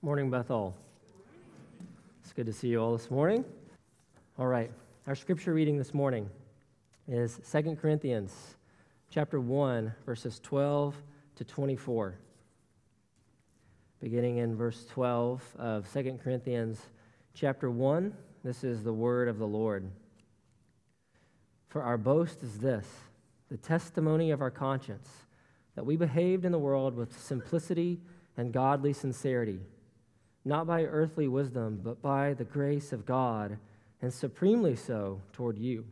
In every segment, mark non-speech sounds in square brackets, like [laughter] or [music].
Morning, Bethel. It's good to see you all this morning. All right, our scripture reading this morning is 2 Corinthians chapter 1, verses 12 to 24. Beginning in verse 12 of 2 Corinthians chapter 1, this is the word of the Lord. For our boast is this the testimony of our conscience, that we behaved in the world with simplicity and godly sincerity not by earthly wisdom, but by the grace of God, and supremely so toward you.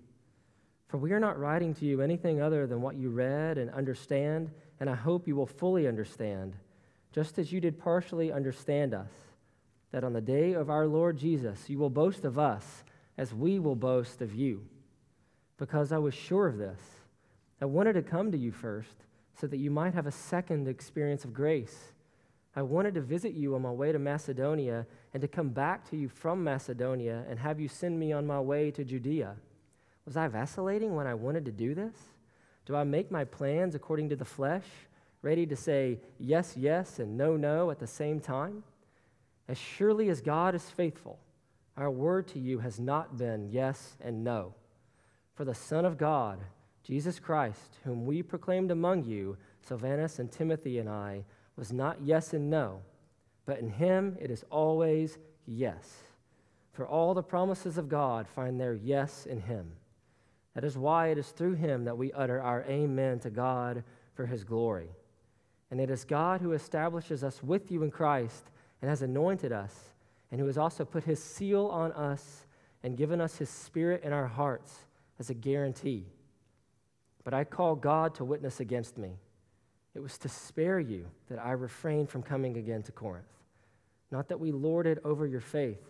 For we are not writing to you anything other than what you read and understand, and I hope you will fully understand, just as you did partially understand us, that on the day of our Lord Jesus you will boast of us as we will boast of you. Because I was sure of this. I wanted to come to you first so that you might have a second experience of grace I wanted to visit you on my way to Macedonia and to come back to you from Macedonia and have you send me on my way to Judea. Was I vacillating when I wanted to do this? Do I make my plans according to the flesh, ready to say yes, yes, and no, no at the same time? As surely as God is faithful, our word to you has not been yes and no. For the Son of God, Jesus Christ, whom we proclaimed among you, Silvanus and Timothy and I, was not yes and no, but in him it is always yes. For all the promises of God find their yes in him. That is why it is through him that we utter our amen to God for his glory. And it is God who establishes us with you in Christ and has anointed us, and who has also put his seal on us and given us his spirit in our hearts as a guarantee. But I call God to witness against me it was to spare you that I refrained from coming again to Corinth. Not that we lord it over your faith,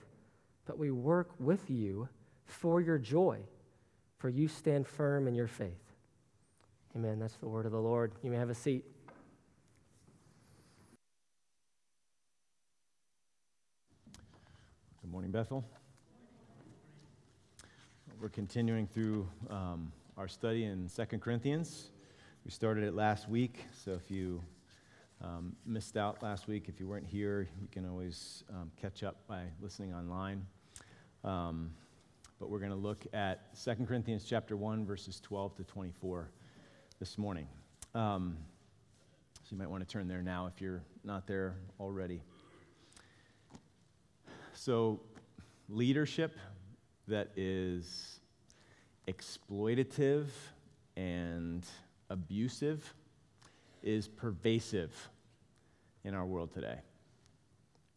but we work with you for your joy, for you stand firm in your faith. Amen. That's the word of the Lord. You may have a seat. Good morning, Bethel. We're continuing through um, our study in Second Corinthians. We started it last week, so if you um, missed out last week, if you weren't here, you can always um, catch up by listening online. Um, but we're going to look at 2 Corinthians chapter 1, verses 12 to 24 this morning. Um, so you might want to turn there now if you're not there already. So, leadership that is exploitative and abusive is pervasive in our world today.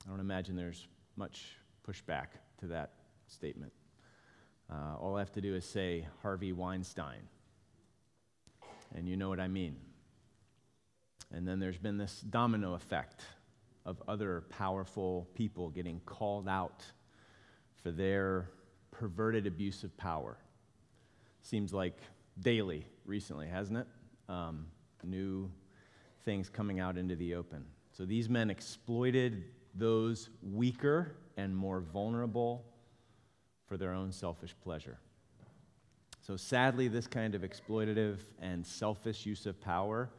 I don't imagine there's much pushback to that statement. Uh, all I have to do is say Harvey Weinstein, and you know what I mean. And then there's been this domino effect of other powerful people getting called out for their perverted abuse of power. Seems like daily recently, hasn't it? Um, new things coming out into the open. So these men exploited those weaker and more vulnerable for their own selfish pleasure. So sadly, this kind of exploitative and selfish use of power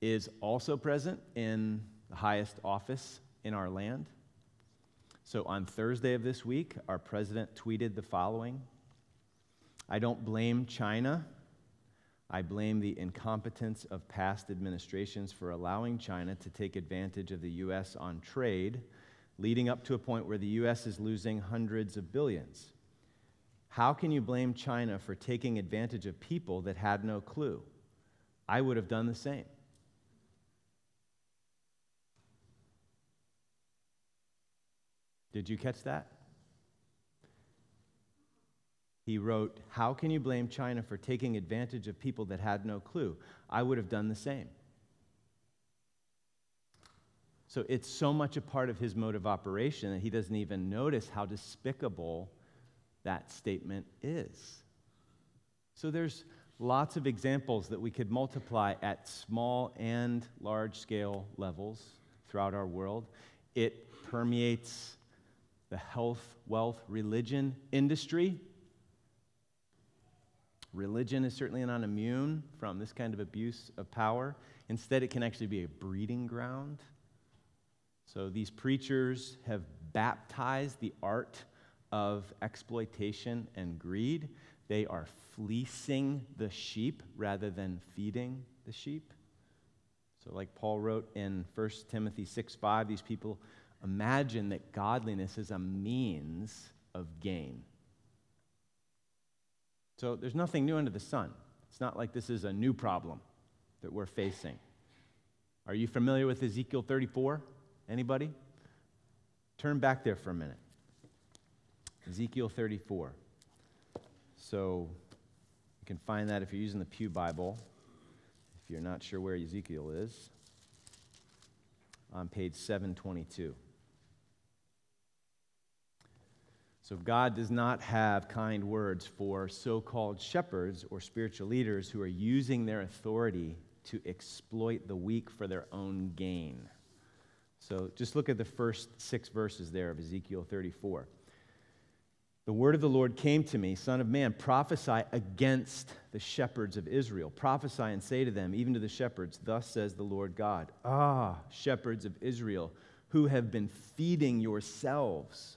is also present in the highest office in our land. So on Thursday of this week, our president tweeted the following I don't blame China I blame the incompetence of past administrations for allowing China to take advantage of the U.S. on trade, leading up to a point where the U.S. is losing hundreds of billions. How can you blame China for taking advantage of people that had no clue? I would have done the same. Did you catch that? He wrote, How can you blame China for taking advantage of people that had no clue? I would have done the same. So it's so much a part of his mode of operation that he doesn't even notice how despicable that statement is. So there's lots of examples that we could multiply at small and large scale levels throughout our world. It permeates the health, wealth, religion industry Religion is certainly not immune from this kind of abuse of power. Instead, it can actually be a breeding ground So these preachers have baptized the art of exploitation and greed. They are fleecing the sheep rather than feeding the sheep. So, like Paul wrote in 1 Timothy 6 5, these people imagine that godliness is a means of gain. So, there's nothing new under the sun. It's not like this is a new problem that we're facing. Are you familiar with Ezekiel 34? Anybody? Turn back there for a minute. Ezekiel 34. So you can find that if you're using the Pew Bible. If you're not sure where Ezekiel is, on page 722. So, God does not have kind words for so called shepherds or spiritual leaders who are using their authority to exploit the weak for their own gain. So, just look at the first six verses there of Ezekiel 34. The word of the Lord came to me, Son of man, prophesy against the shepherds of Israel. Prophesy and say to them, even to the shepherds, Thus says the Lord God Ah, shepherds of Israel, who have been feeding yourselves.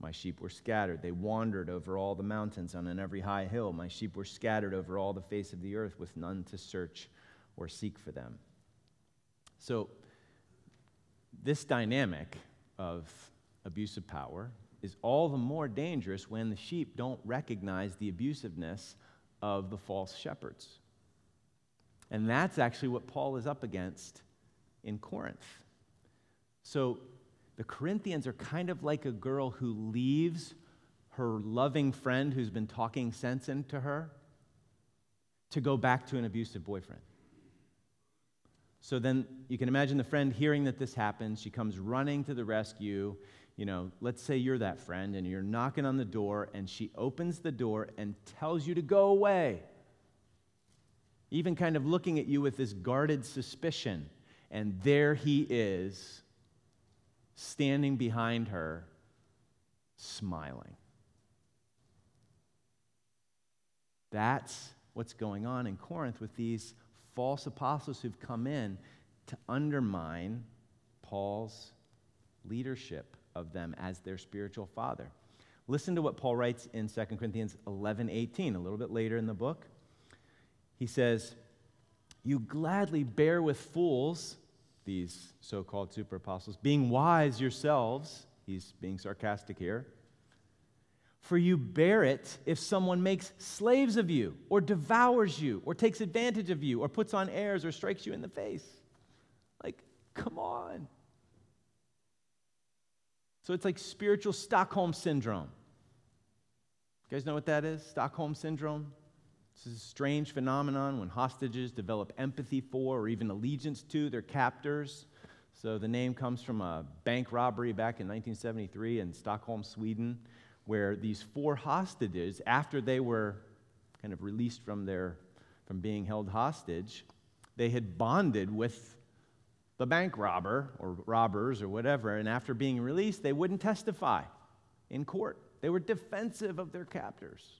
My sheep were scattered. They wandered over all the mountains and on every high hill. My sheep were scattered over all the face of the earth with none to search or seek for them. So, this dynamic of abusive power is all the more dangerous when the sheep don't recognize the abusiveness of the false shepherds. And that's actually what Paul is up against in Corinth. So the Corinthians are kind of like a girl who leaves her loving friend who's been talking sense into her to go back to an abusive boyfriend. So then you can imagine the friend hearing that this happens. She comes running to the rescue you know, let's say you're that friend and you're knocking on the door and she opens the door and tells you to go away. Even kind of looking at you with this guarded suspicion. And there he is, standing behind her, smiling. That's what's going on in Corinth with these false apostles who've come in to undermine Paul's leadership of them as their spiritual father. Listen to what Paul writes in 2 Corinthians 11 18, a little bit later in the book. He says, You gladly bear with fools, these so called super apostles, being wise yourselves. He's being sarcastic here. For you bear it if someone makes slaves of you, or devours you, or takes advantage of you, or puts on airs, or strikes you in the face. Like, come on. So it's like spiritual Stockholm syndrome. You guys know what that is? Stockholm syndrome? This is a strange phenomenon when hostages develop empathy for or even allegiance to their captors. So the name comes from a bank robbery back in 1973 in Stockholm, Sweden, where these four hostages, after they were kind of released from their from being held hostage, they had bonded with the bank robber or robbers or whatever, and after being released, they wouldn't testify in court. They were defensive of their captors.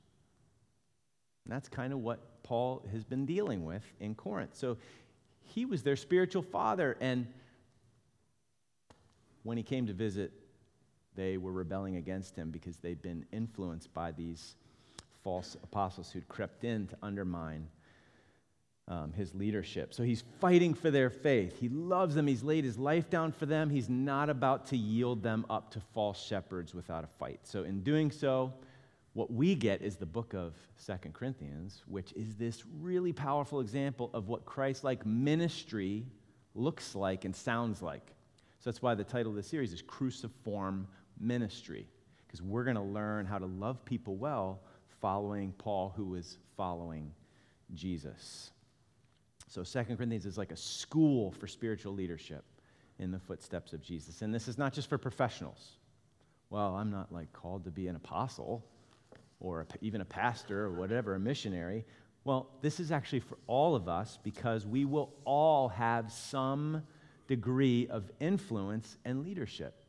And that's kind of what Paul has been dealing with in Corinth. So he was their spiritual father, and when he came to visit, they were rebelling against him because they'd been influenced by these false apostles who'd crept in to undermine um, his leadership. So he's fighting for their faith. He loves them. He's laid his life down for them. He's not about to yield them up to false shepherds without a fight. So in doing so, what we get is the book of Second Corinthians, which is this really powerful example of what Christ like ministry looks like and sounds like. So that's why the title of the series is Cruciform Ministry, because we're going to learn how to love people well following Paul, who was following Jesus. So Second Corinthians is like a school for spiritual leadership. in the footsteps of Jesus. And this is not just for professionals. Well, I'm not like called to be an apostle or even a pastor or whatever, a missionary. Well, this is actually for all of us because we will all have some degree of influence and leadership.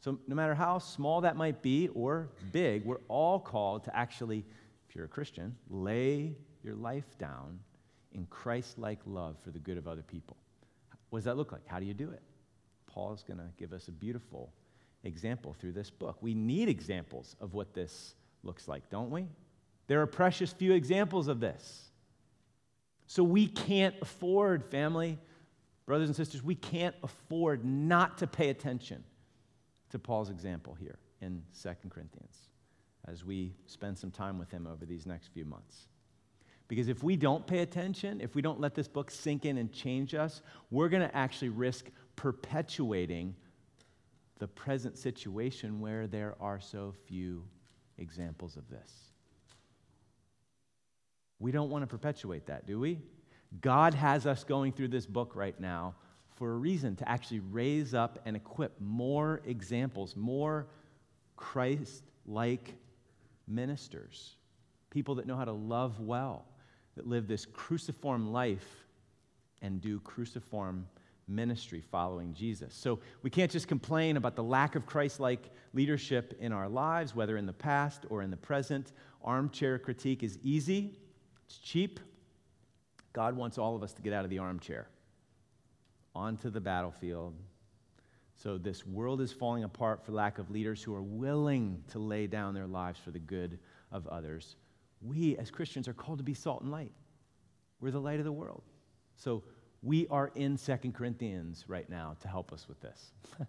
So, no matter how small that might be or big, we're all called to actually, if you're a Christian, lay your life down in Christ like love for the good of other people. What does that look like? How do you do it? Paul is going to give us a beautiful example through this book. We need examples of what this looks like, don't we? There are precious few examples of this. So we can't afford, family, brothers and sisters, we can't afford not to pay attention to Paul's example here in 2 Corinthians as we spend some time with him over these next few months. Because if we don't pay attention, if we don't let this book sink in and change us, we're going to actually risk perpetuating the present situation where there are so few examples of this. We don't want to perpetuate that, do we? God has us going through this book right now for a reason to actually raise up and equip more examples, more Christ like ministers, people that know how to love well, that live this cruciform life and do cruciform ministry following Jesus. So we can't just complain about the lack of Christ like leadership in our lives, whether in the past or in the present. Armchair critique is easy, it's cheap. God wants all of us to get out of the armchair onto the battlefield. So this world is falling apart for lack of leaders who are willing to lay down their lives for the good of others. We as Christians are called to be salt and light. We're the light of the world. So we are in Second Corinthians right now to help us with this. [laughs]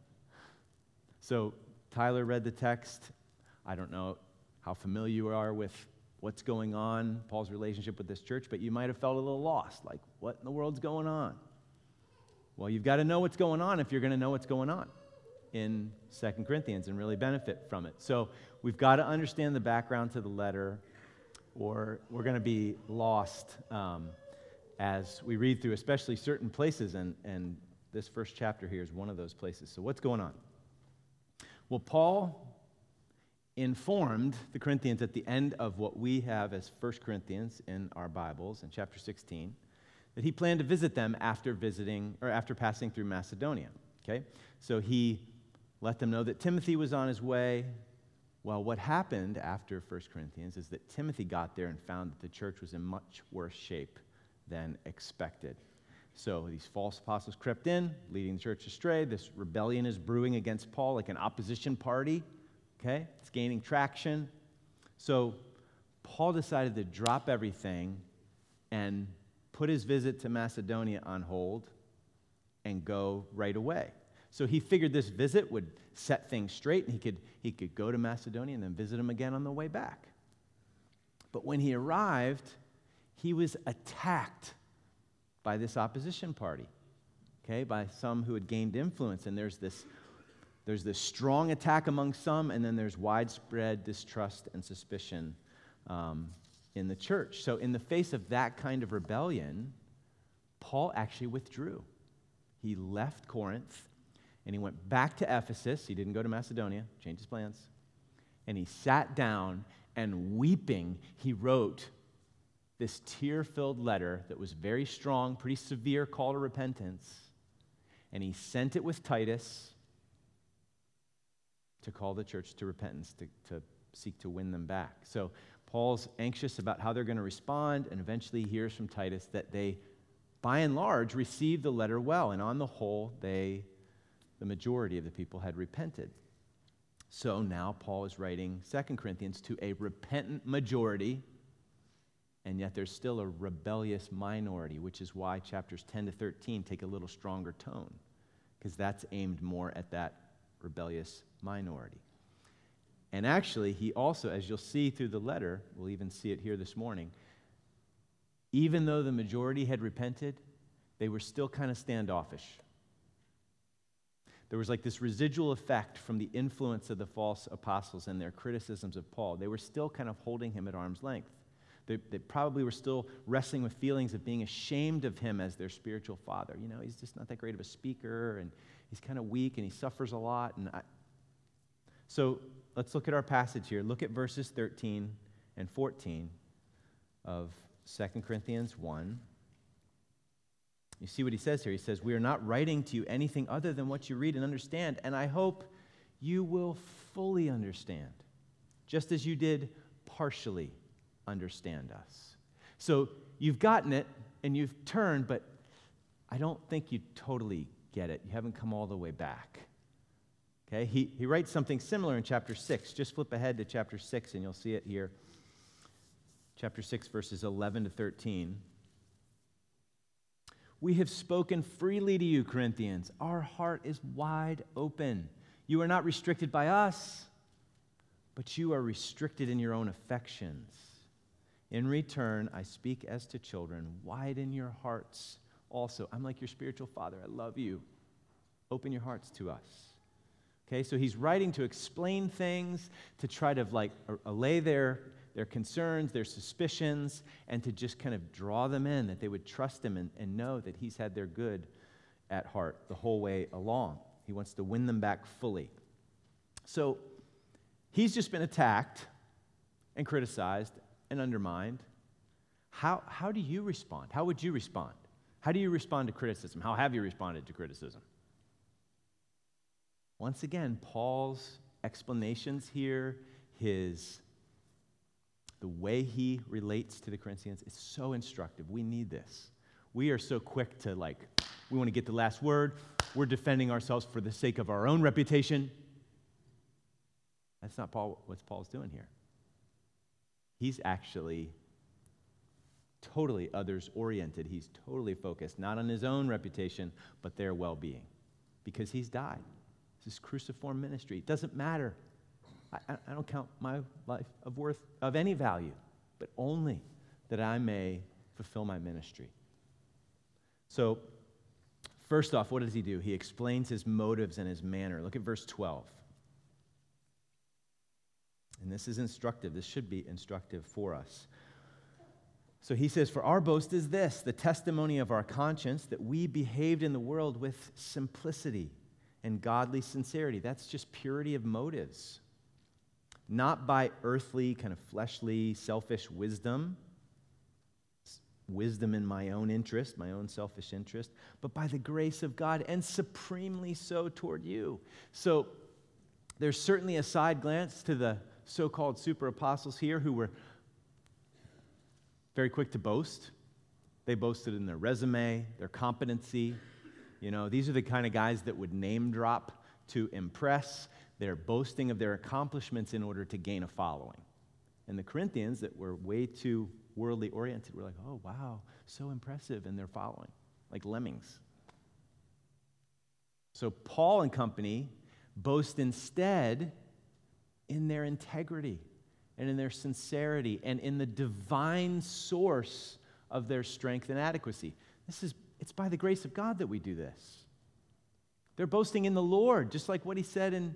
so Tyler read the text. I don't know how familiar you are with what's going on, Paul's relationship with this church, but you might have felt a little lost. Like, what in the world's going on? Well, you've got to know what's going on if you're going to know what's going on in Second Corinthians and really benefit from it. So we've got to understand the background to the letter, or we're going to be lost um, as we read through, especially certain places. And, and this first chapter here is one of those places. So, what's going on? Well, Paul informed the Corinthians at the end of what we have as 1 Corinthians in our Bibles in chapter 16 that he planned to visit them after visiting or after passing through Macedonia. Okay? So he let them know that Timothy was on his way. Well, what happened after 1 Corinthians is that Timothy got there and found that the church was in much worse shape than expected. So these false apostles crept in, leading the church astray. This rebellion is brewing against Paul like an opposition party. Okay? It's gaining traction. So Paul decided to drop everything and put his visit to Macedonia on hold and go right away. So he figured this visit would set things straight and he could, he could go to Macedonia and then visit him again on the way back. But when he arrived, he was attacked by this opposition party, okay, by some who had gained influence. And there's this, there's this strong attack among some, and then there's widespread distrust and suspicion um, in the church. So, in the face of that kind of rebellion, Paul actually withdrew. He left Corinth and he went back to Ephesus. He didn't go to Macedonia, changed his plans. And he sat down and weeping, he wrote this tear filled letter that was very strong, pretty severe call to repentance. And he sent it with Titus to call the church to repentance, to, to seek to win them back. So Paul's anxious about how they're going to respond, and eventually hears from Titus that they, by and large, received the letter well, and on the whole, they, the majority of the people, had repented. So now Paul is writing 2 Corinthians to a repentant majority, and yet there's still a rebellious minority, which is why chapters 10 to 13 take a little stronger tone, because that's aimed more at that rebellious minority. And actually, he also, as you'll see through the letter, we'll even see it here this morning, even though the majority had repented, they were still kind of standoffish. There was like this residual effect from the influence of the false apostles and their criticisms of Paul. They were still kind of holding him at arm's length. They, they, probably were still wrestling with feelings of being ashamed of him as their spiritual father. You know, he's just not that great of a speaker, and he's kind of weak, and he suffers a lot. And I... so let's look at our passage here. Look at verses 13 and 14 of 2 Corinthians 1. You see what he says here? He says, We are not writing to you anything other than what you read and understand, and I hope you will fully understand, just as you did partially understand us. So you've gotten it and you've turned, but I don't think you totally get it. You haven't come all the way back. Okay, he, he writes something similar in chapter 6. Just flip ahead to chapter 6 and you'll see it here. Chapter 6, verses 11 to 13. We have spoken freely to you, Corinthians. Our heart is wide open. You are not restricted by us, but you are restricted in your own affections. In return, I speak as to children. Widen your hearts also. I'm like your spiritual father. I love you. Open your hearts to us. Okay, so he's writing to explain things, to try to like allay their, their concerns, their suspicions, and to just kind of draw them in, that they would trust him and, and know that he's had their good at heart the whole way along. He wants to win them back fully. So he's just been attacked and criticized and undermined. How, how do you respond? How would you respond? How do you respond to criticism? How have you responded to criticism? Once again, Paul's explanations here, his the way he relates to the Corinthians is so instructive. We need this. We are so quick to like, we want to get the last word. We're defending ourselves for the sake of our own reputation. That's not Paul, what Paul's doing here. He's actually totally others oriented. He's totally focused, not on his own reputation, but their well being, because he's died. This is cruciform ministry. It doesn't matter. I, I don't count my life of worth of any value, but only that I may fulfill my ministry. So, first off, what does he do? He explains his motives and his manner. Look at verse 12. And this is instructive. This should be instructive for us. So he says, For our boast is this, the testimony of our conscience, that we behaved in the world with simplicity and godly sincerity. That's just purity of motives not by earthly, kind of fleshly, selfish wisdom, wisdom in my own interest, my own selfish interest, but by the grace of God, and supremely so toward you. So there's certainly a side glance to the so called super apostles here who were very quick to boast. They boasted in their resume, their competency. You know, these are the kind of guys that would name drop to impress. They're boasting of their accomplishments in order to gain a following. And the Corinthians, that were way too worldly oriented, were like, oh, wow, so impressive, and they're following, like lemmings. So Paul and company boast instead in their integrity and in their sincerity and in the divine source of their strength and adequacy. This is it's by the grace of God that we do this. They're boasting in the Lord, just like what he said in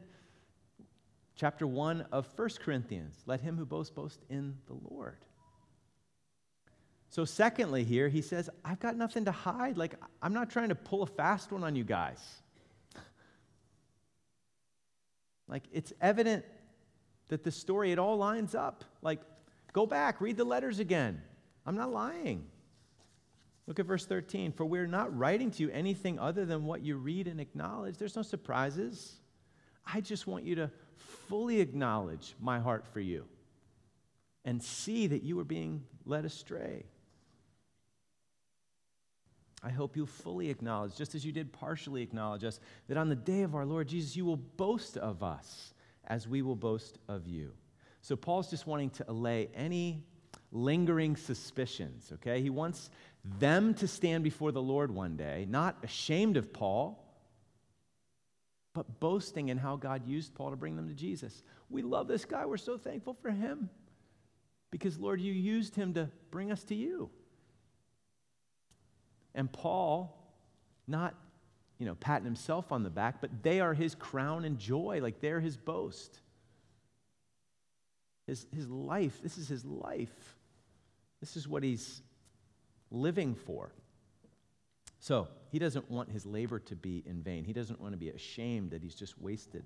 chapter 1 of 1 Corinthians. Let him who boasts boast in the Lord. So, secondly, here, he says, I've got nothing to hide. Like, I'm not trying to pull a fast one on you guys. like, it's evident that the story, it all lines up. Like, go back, read the letters again. I'm not lying. Look at verse 13. For we're not writing to you anything other than what you read and acknowledge. There's no surprises. I just want you to fully acknowledge my heart for you and see that you are being led astray. I hope you fully acknowledge, just as you did partially acknowledge us, that on the day of our Lord Jesus, you will boast of us as we will boast of you. So, Paul's just wanting to allay any lingering suspicions, okay? He wants them to stand before the Lord one day, not ashamed of Paul, but boasting in how God used Paul to bring them to Jesus. We love this guy. We're so thankful for him because, Lord, you used him to bring us to you. And Paul, not you know, patting himself on the back, but they are his crown and joy, like they're his boast. His, his life, this is his life. This is what he's living for. So he doesn't want his labor to be in vain. He doesn't want to be ashamed that he's just wasted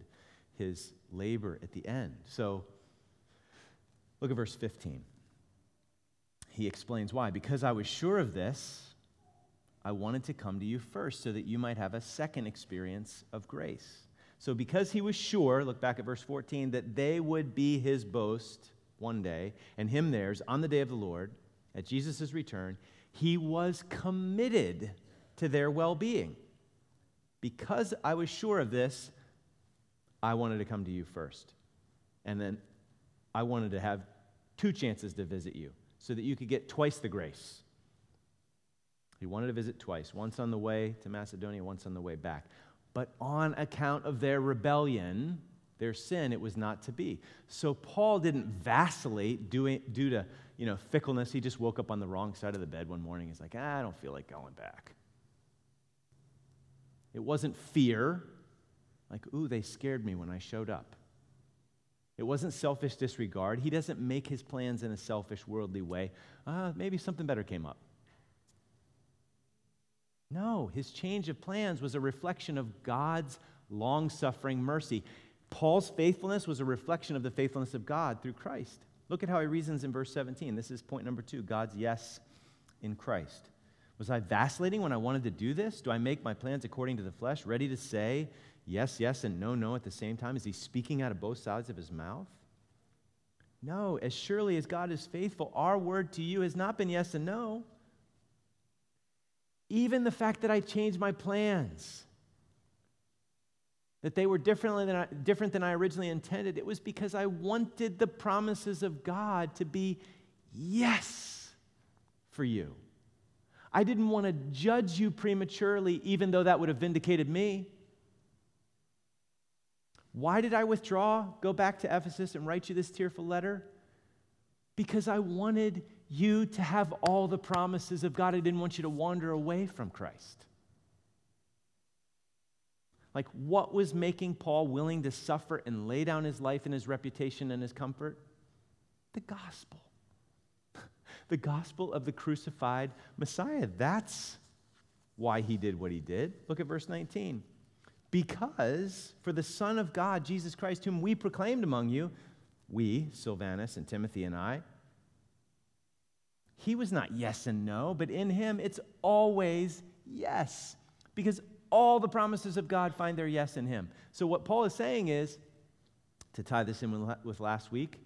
his labor at the end. So look at verse 15. He explains why. Because I was sure of this, I wanted to come to you first so that you might have a second experience of grace. So, because he was sure, look back at verse 14, that they would be his boast one day and him theirs on the day of the Lord, at Jesus' return, he was committed to their well being. Because I was sure of this, I wanted to come to you first. And then I wanted to have two chances to visit you so that you could get twice the grace. He wanted to visit twice, once on the way to Macedonia, once on the way back. But on account of their rebellion, their sin, it was not to be. So Paul didn't vacillate due, to you know, fickleness. He just woke up on the wrong side of the bed one morning. He's like, ah, I don't feel like going back. It wasn't fear, like, ooh, they scared me when I showed up. It wasn't selfish disregard. He doesn't make his plans in a selfish, worldly way. Ah, maybe something better came up. No, his change of plans was a reflection of God's long suffering mercy. Paul's faithfulness was a reflection of the faithfulness of God through Christ. Look at how he reasons in verse 17. This is point number two God's yes in Christ. Was I vacillating when I wanted to do this? Do I make my plans according to the flesh, ready to say yes, yes, and no, no at the same time? Is he speaking out of both sides of his mouth? No, as surely as God is faithful, our word to you has not been yes and no. Even the fact that I changed my plans, that they were differently than I, different than I originally intended, it was because I wanted the promises of God to be yes for you. I didn't want to judge you prematurely, even though that would have vindicated me. Why did I withdraw, go back to Ephesus, and write you this tearful letter? Because I wanted you to have all the promises of God. I didn't want you to wander away from Christ. Like, what was making Paul willing to suffer and lay down his life and his reputation and his comfort? The gospel. [laughs] the gospel of the crucified Messiah. That's why he did what he did. Look at verse 19. Because for the Son of God, Jesus Christ, whom we proclaimed among you, we, Silvanus and Timothy and I, he was not yes and no, but in him it's always yes. Because all the promises of God find their yes in him. So, what Paul is saying is, to tie this in with last week,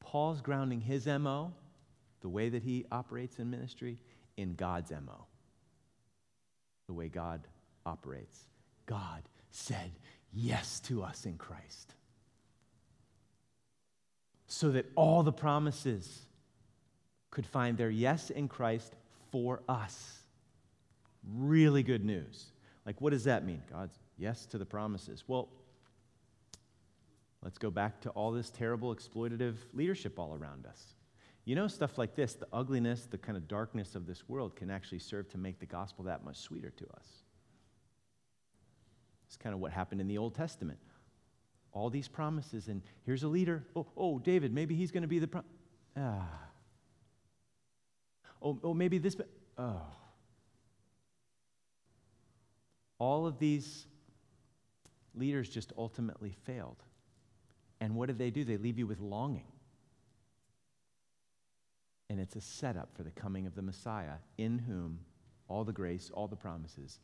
Paul's grounding his MO, the way that he operates in ministry, in God's MO, the way God operates. God said yes to us in Christ. So that all the promises could find their yes in Christ for us. Really good news. Like, what does that mean? God's yes to the promises. Well, let's go back to all this terrible exploitative leadership all around us. You know, stuff like this, the ugliness, the kind of darkness of this world can actually serve to make the gospel that much sweeter to us. It's kind of what happened in the Old Testament. All these promises, and here's a leader. Oh, oh David, maybe he's going to be the. Pro- ah. Oh, oh, maybe this. Oh all of these leaders just ultimately failed. And what did they do? They leave you with longing. And it's a setup for the coming of the Messiah, in whom all the grace, all the promises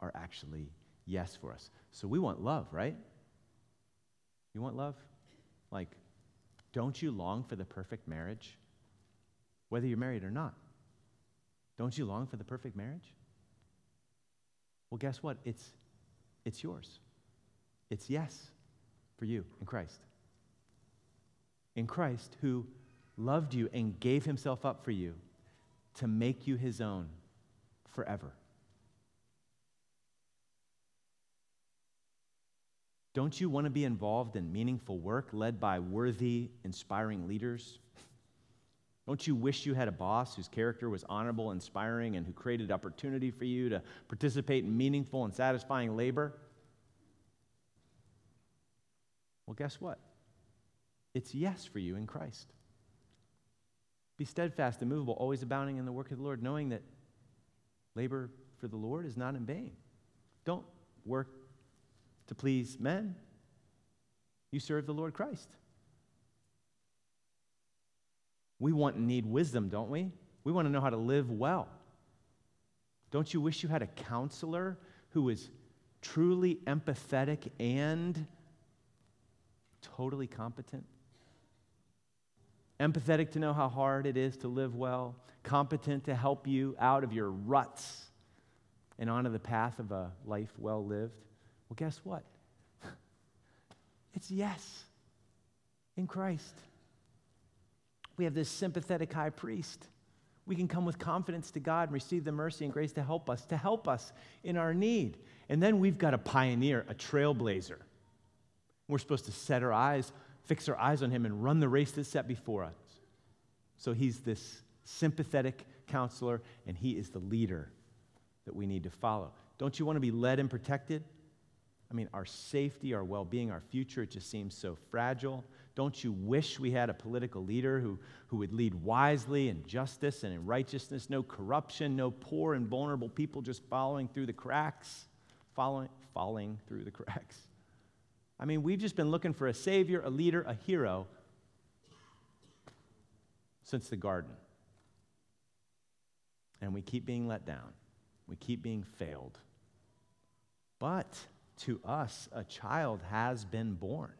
are actually yes for us. So we want love, right? You want love? Like, don't you long for the perfect marriage? Whether you're married or not. Don't you long for the perfect marriage? Well, guess what? It's, it's yours. It's yes for you in Christ. In Christ, who loved you and gave himself up for you to make you his own forever. Don't you want to be involved in meaningful work led by worthy, inspiring leaders? [laughs] Don't you wish you had a boss whose character was honorable, inspiring, and who created opportunity for you to participate in meaningful and satisfying labor? Well, guess what? It's yes for you in Christ. Be steadfast, immovable, always abounding in the work of the Lord, knowing that labor for the Lord is not in vain. Don't work to please men. You serve the Lord Christ. We want and need wisdom, don't we? We want to know how to live well. Don't you wish you had a counselor who was truly empathetic and totally competent? Empathetic to know how hard it is to live well, competent to help you out of your ruts and onto the path of a life well lived? Well, guess what? [laughs] It's yes in Christ. We have this sympathetic high priest we can come with confidence to God and receive the mercy and grace to help us, to help us in our need. And then we've got a pioneer, a trailblazer. We're supposed to set our eyes, fix our eyes on him, and run the race that's set before us. So he's this sympathetic counselor, and he is the leader that we need to follow. Don't you want to be led and protected? I mean, our safety, our well being, our future, it just seems so fragile. Don't you wish we had a political leader who, who would lead wisely in justice and in righteousness? No corruption, no poor and vulnerable people just following through the cracks, following, falling through the [laughs] cracks. I mean, we've just been looking for a savior, a leader, a hero since the garden. And we keep being let down, we keep being failed. But to us, a child has been born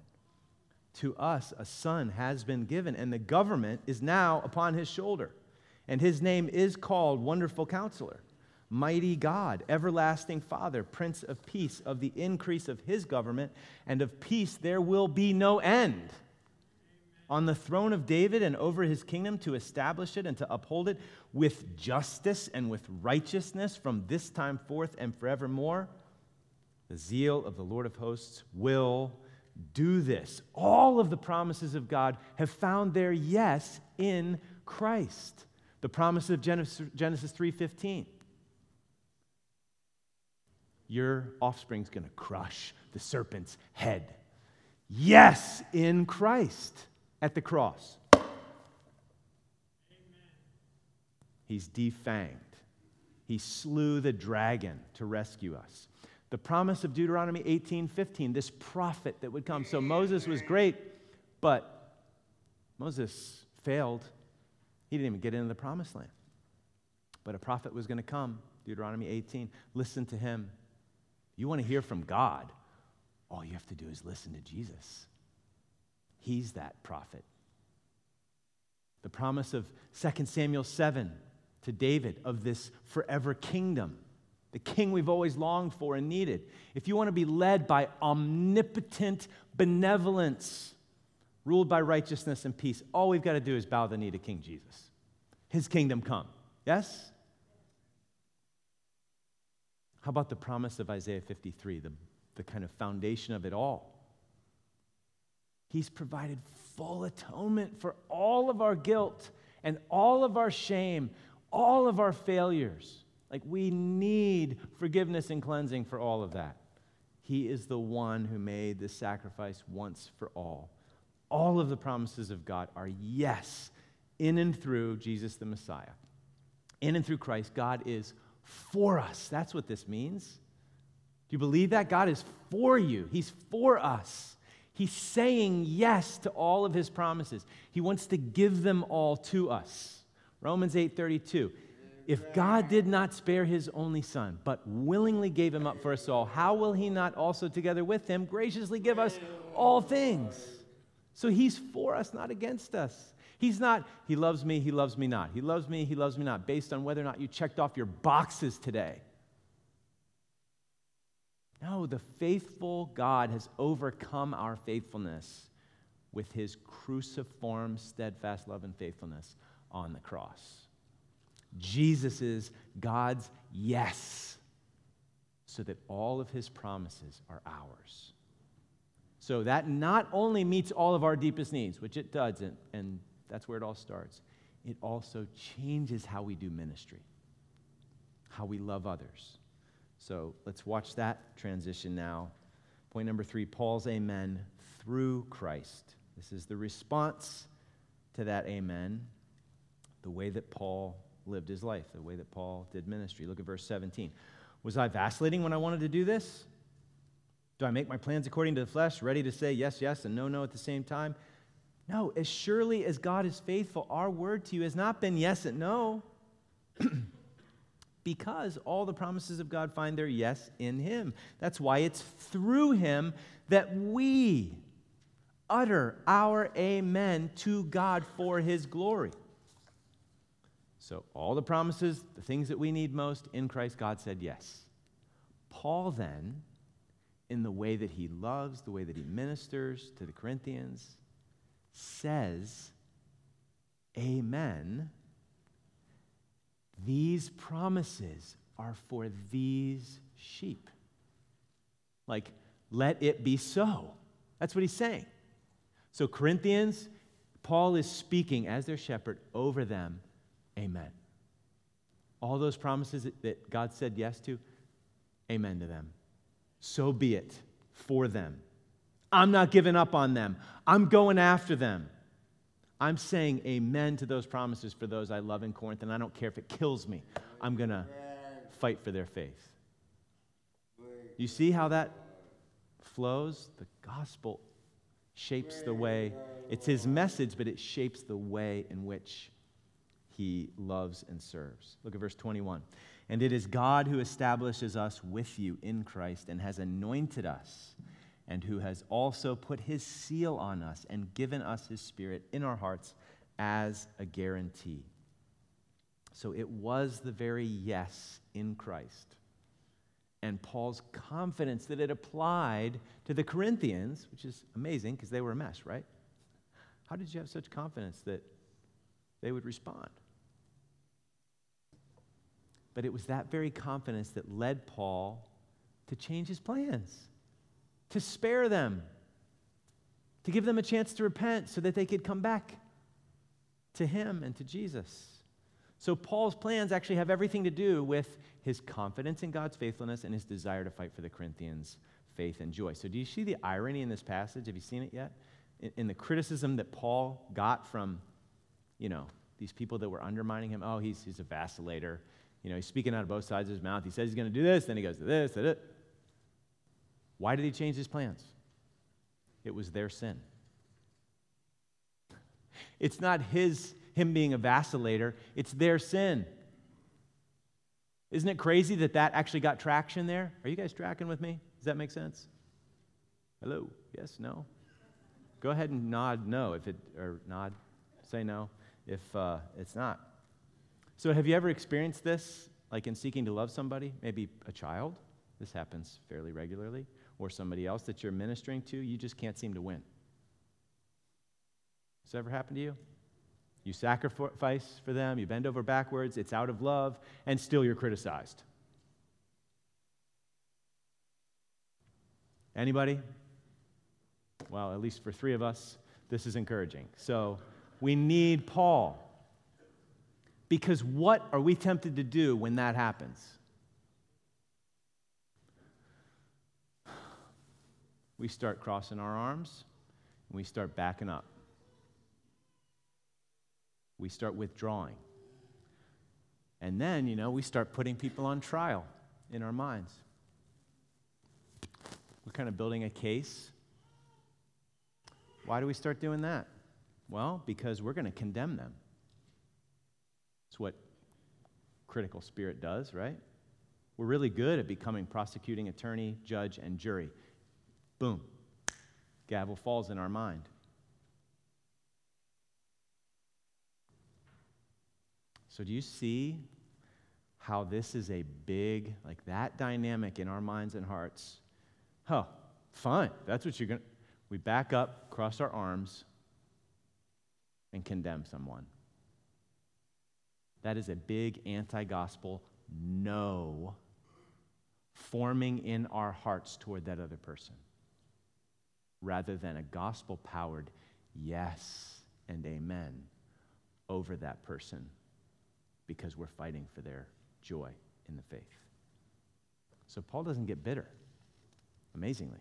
to us a son has been given, and the government is now upon his shoulder. And his name is called Wonderful Counselor, Mighty God, Everlasting Father, Prince of Peace. Of the increase of his government and of peace there will be no end. On the throne of David and over his kingdom to establish it and to uphold it with justice and with righteousness from this time forth and forevermore. The zeal of the Lord of hosts will do this. All of the promises of God have found their yes in Christ. The promise of Genesis, Genesis 3:15. Your offspring's going to crush the serpent's head. Yes, in Christ at the cross. Amen. He's defanged. He slew the dragon to rescue us the promise of Deuteronomy 18 15, this prophet that would come. So Moses was great, but Moses failed. He didn't even get into the promised land. But a prophet was going to come, Deuteronomy 18. Listen to him. You want to hear from God, all you have to do is listen to Jesus. He's that prophet. The promise of 2 Samuel 7 to David of this forever kingdom the king we've always longed for and needed. If you want to be led by omnipotent benevolence, ruled by righteousness and peace, all we've got to do is bow the knee to King Jesus. His kingdom come. Yes? How about the promise of Isaiah 53, the, the kind of foundation of it all? He's provided full atonement for all of our guilt and all of our shame, all of our failures. Like, we need forgiveness and cleansing for all of that. He is the one who made the sacrifice once for all. All of the promises of God are yes in and through Jesus the Messiah. In and through Christ, God is for us. That's what this means. Do you believe that? God is for you, He's for us. He's saying yes to all of his promises. He wants to give them all to us. Romans 8:32. If God did not spare his only son, but willingly gave him up for us all, how will he not also, together with him, graciously give us all things? So he's for us, not against us. He's not, he loves me, he loves me not. He loves me, he loves me not, based on whether or not you checked off your boxes today. No, the faithful God has overcome our faithfulness with his cruciform, steadfast love and faithfulness on the cross. Jesus is God's yes, so that all of his promises are ours. So that not only meets all of our deepest needs, which it does, and, and that's where it all starts, it also changes how we do ministry, how we love others. So let's watch that transition now. Point number three Paul's amen through Christ. This is the response to that amen the way that Paul lived his life, the way that Paul did ministry. Look at verse 17. Was I vacillating when I wanted to do this? Do I make my plans according to the flesh, ready to say yes, yes, and no, no at the same time? No, as surely as God is faithful, our word to you has not been yes and no. [clears throat] because all the promises of God find their yes in Him. That's why it's through Him that we utter our amen to God for His glory. So, all the promises, the things that we need most in Christ, God said yes. Paul then, in the way that he loves, the way that he ministers to the Corinthians, says, Amen these promises are for these sheep. Like, let it be so. That's what he's saying. So, Corinthians, Paul is speaking as their shepherd over them. Amen. All those promises that God said yes to, amen to them. So be it for them. I'm not giving up on them, I'm going after them. I'm saying amen to those promises for those I love in Corinth, and I don't care if it kills me. I'm going to fight for their faith. You see how that flows? The gospel shapes the way. It's his message, but it shapes the way in which he loves and serves. Look at verse 21. And it is God who establishes us with you in Christ and has anointed us and who has also put his seal on us and given us his spirit in our hearts as a guarantee. So it was the very yes in Christ. And Paul's confidence that it applied to the Corinthians, which is amazing because they were a mess, right? How did you have such confidence that they would respond? But it was that very confidence that led Paul to change his plans to spare them, to give them a chance to repent so that they could come back to Him and to Jesus. So, Paul's plans actually have everything to do with his confidence in God's faithfulness and his desire to fight for the Corinthians' faith and joy. So, do you see the irony in this passage? Have you seen it yet? In, the criticism that Paul got from, you know, these people that were undermining him. Oh, he's, he's a vacillator. You know, he's speaking out of both sides of his mouth. He says he's going to do this, then he goes to this, it. Why did he change his plans? It was their sin. [laughs] It's not his him being a vacillator, it's their sin. Isn't it crazy that that actually got traction there? Are you guys tracking with me? Does that make sense? Hello? Yes? No? Go ahead and nod no if it, or nod, say no if uh, it's not. So, have you ever experienced this, like in seeking to love somebody? Maybe a child? This happens fairly regularly or somebody else that you're ministering to, you just can't seem to win. Has that ever happened to you? You sacrifice for them, you bend over backwards, it's out of love, and still you're criticized. Anybody? Well, at least for three of us, this is encouraging. So we need Paul. Because what are we tempted to do when that happens? we start crossing our arms and we start backing up. We start withdrawing. And then, you know, we start putting people on trial in our minds. We're kind of building a case. Why do we start doing that? Well, because we're going to condemn them. It's what critical spirit does, right? We're really good at becoming prosecuting attorney, judge, and jury. Boom. Gavel falls in our mind. So, do you see how this is a big, like that dynamic in our minds and hearts? Oh, fine. That's what you're going to. We back up, cross our arms, and condemn someone. That is a big anti gospel no forming in our hearts toward that other person rather than a gospel powered yes and amen over that person because we're fighting for their joy in the faith. So Paul doesn't get bitter, amazingly.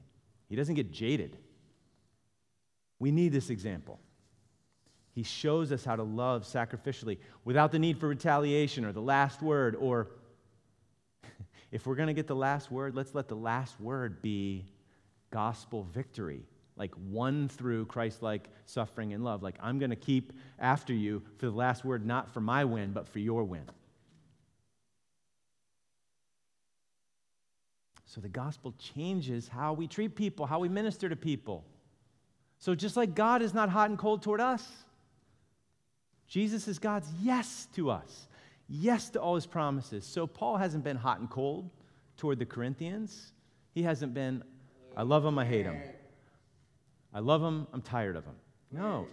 He doesn't get jaded. We need this example. He shows us how to love sacrificially without the need for retaliation or the last word. Or [laughs] if we're going to get the last word, let's let the last word be gospel victory, like won through Christ like suffering and love. Like, I'm going to keep after you for the last word, not for my win, but for your win. So the gospel changes how we treat people, how we minister to people. So just like God is not hot and cold toward us, Jesus is God's yes to us, yes to all his promises. So Paul hasn't been hot and cold toward the Corinthians. He hasn't been, I love him, I hate him. I love him, I'm tired of him. No.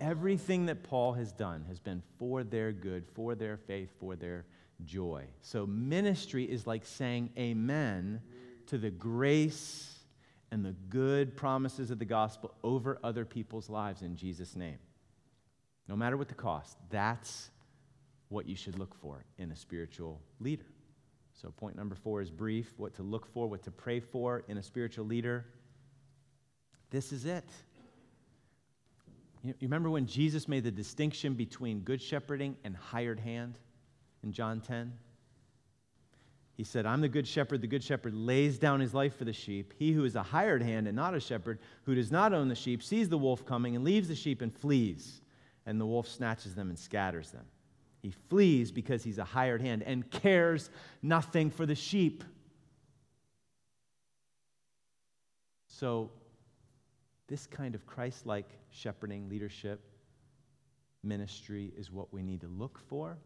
Everything that Paul has done has been for their good, for their faith, for their joy. So ministry is like saying amen to the grace and the good promises of the gospel over other people's lives in Jesus' name. No matter what the cost, that's what you should look for in a spiritual leader. So, point number four is brief what to look for, what to pray for in a spiritual leader. This is it. You remember when Jesus made the distinction between good shepherding and hired hand in John 10? He said, I'm the good shepherd. The good shepherd lays down his life for the sheep. He who is a hired hand and not a shepherd, who does not own the sheep, sees the wolf coming and leaves the sheep and flees. And the wolf snatches them and scatters them. He flees because he's a hired hand and cares nothing for the sheep. So, this kind of Christ like shepherding leadership ministry is what we need to look for,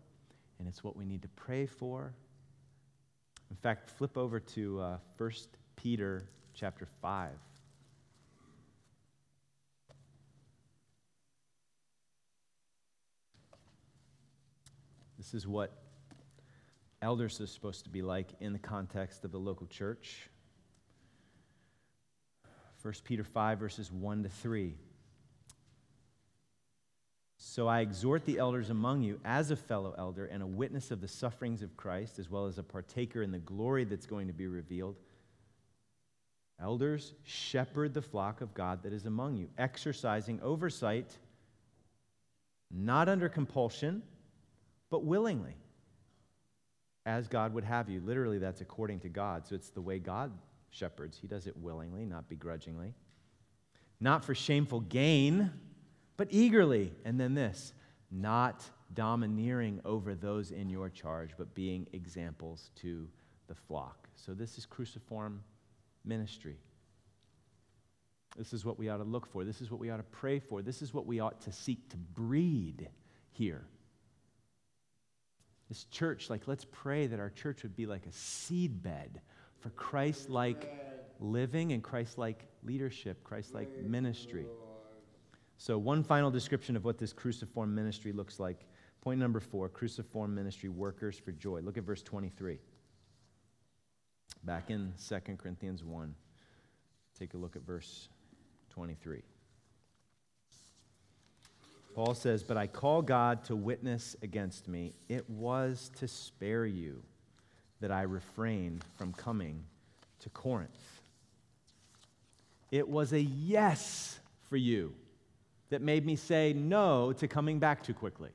and it's what we need to pray for in fact, flip over to uh, 1 Peter chapter 5. This is what elders are supposed to be like in the context of the local church. 1 Peter 5, verses 1 to 3. So I exhort the elders among you as a fellow elder and a witness of the sufferings of Christ, as well as a partaker in the glory that's going to be revealed. Elders, shepherd the flock of God that is among you, exercising oversight, not under compulsion, but willingly, as God would have you. Literally, that's according to God. So it's the way God shepherds. He does it willingly, not begrudgingly. Not for shameful gain but eagerly. And then this not domineering over those in your charge, but being examples to the flock. So, this is cruciform ministry. This is what we ought to look for. This is what we ought to pray for. This is what we ought to seek to breed here. This church, like, let's pray that our church would be like a seedbed for Christ like living and Christ like leadership, Christ like ministry. So, one final description of what this cruciform ministry looks like. Point number four cruciform ministry workers for joy. Look at verse 23. Back in 2 Corinthians 1, take a look at verse 23. Paul says, But I call God to witness against me. It was to spare you that I refrained from coming to Corinth. It was a yes for you that made me say no to coming back too quickly.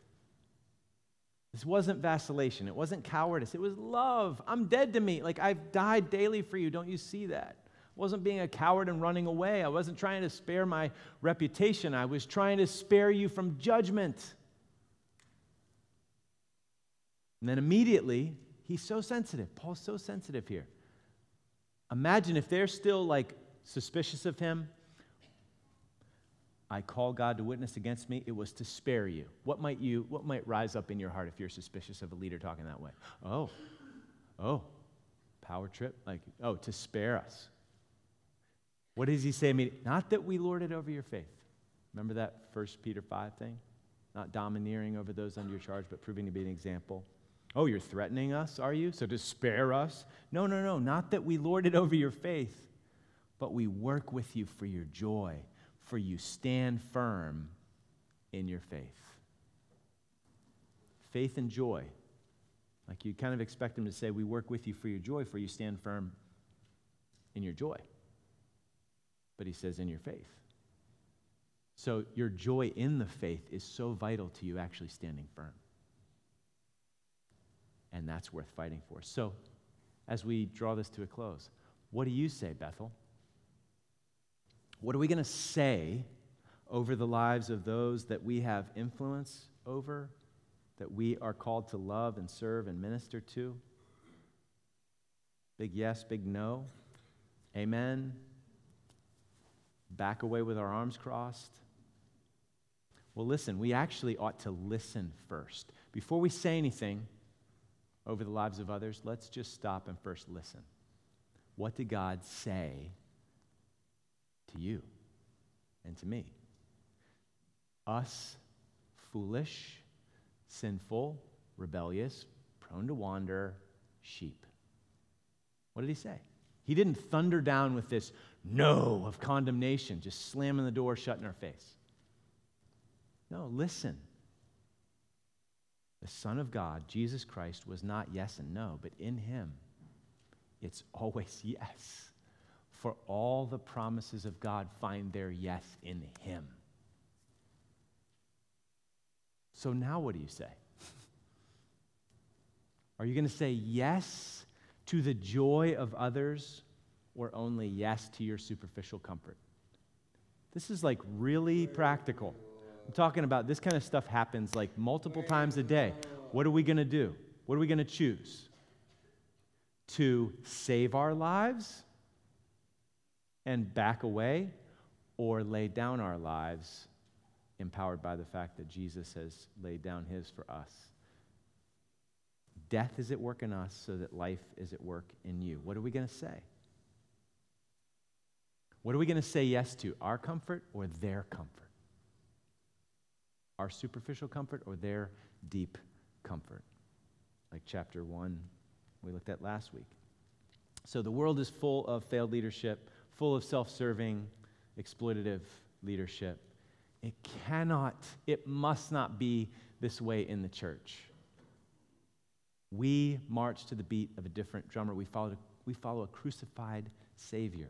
This wasn't vacillation. It wasn't cowardice. It was love. I'm dead to me. Like, I've died daily for you. Don't you see that? Wasn't being a coward and running away. I wasn't trying to spare my reputation. I was trying to spare you from judgment. And then immediately, he's so sensitive. Paul's so sensitive here. Imagine if they're still like suspicious of him, I call God to witness against me, it was to spare you. What might you, what might rise up in your heart if you're suspicious of a leader talking that way? Oh, oh, power trip? Like, oh, to spare us. What does he say? Not that we lord it over your faith. Remember that First Peter 5 thing? Not domineering over those under your charge, but proving to be an example. Oh, you're threatening us, are you? So to spare us? No, no, no. Not that we lord it over your faith, but we work with you for your joy for you stand firm in your faith. Faith and joy. Like you kind of expect him to say, We work with you for your joy, for you stand firm in your joy. But he says, In your faith. So, your joy in the faith is so vital to you actually standing firm. And that's worth fighting for. So, as we draw this to a close, what do you say, Bethel? What are we going to say over the lives of those that we have influence over, that we are called to love and serve and minister to? Big yes, big no. Amen. Back away with our arms crossed. Well, listen, we actually ought to listen first. Before we say anything over the lives of others, let's just stop and first listen. What did God say to you and to me? Us, foolish, sinful, rebellious, prone to wander sheep. What did he say? He didn't thunder down with this no of condemnation, just slamming the door shut in our face. No, listen. The Son of God, Jesus Christ, was not yes and no, but in him, it's [laughs] always yes. For all the promises of God find their yes in him. So now what do you say? [laughs] Are you going to say yes to the joy of others or only yes to your superficial comfort? This is like really practical. I'm talking about this kind of stuff happens like multiple times a day. What are we going to do? What are we going to choose? To save our lives and back away, or lay down our lives empowered by the fact that Jesus has laid down his for us? Death is at work in us so that life is at work in you. What are we going to say? What are we going to say yes to? Our comfort or their comfort? our superficial comfort or their deep comfort, like chapter 1 we looked at last week. So the world is full of failed leadership, full of self serving, exploitative leadership. It cannot, it must not be this way in the church. We march to the beat of a different drummer. We follow, we follow a crucified Savior.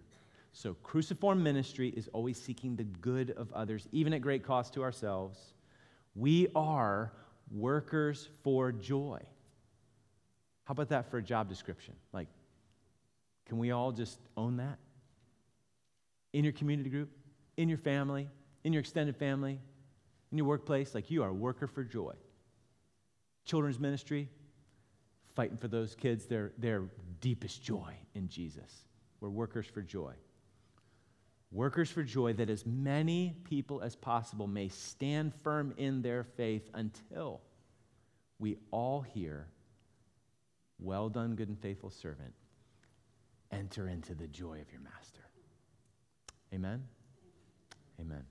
So, cruciform ministry is always seeking the good of others, even at great cost to ourselves. We are workers for joy. How about that for a job description? Like, can we all just own that? In your community group, in your family, in your extended family, in your workplace, like you are a worker for joy. Children's ministry, fighting for those kids, their, their deepest joy in Jesus. We're workers for joy workers for joy, that as many people as possible may stand firm in their faith until we all hear, Well done, good and faithful servant, enter into the joy of your master. Amen? Amen.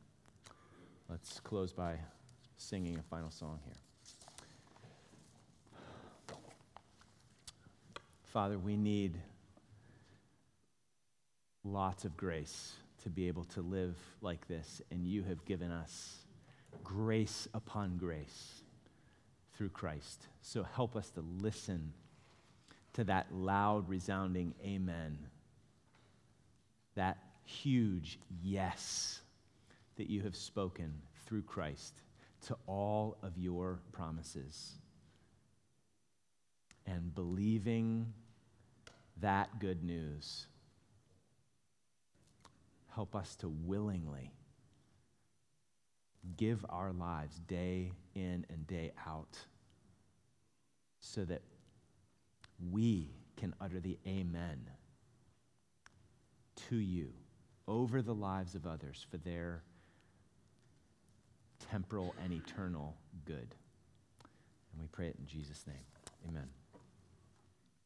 Let's close by singing a final song here. Father, we need lots of grace to be able to live like this, and you have given us grace upon grace through Christ. So help us to listen to that loud, resounding amen, that huge yes that you have spoken through Christ to all of your promises. And believing that good news Help us to willingly give our lives day in and day out so that we can utter the amen to you over the lives of others for their temporal and eternal good. And we pray it in Jesus' name. Amen.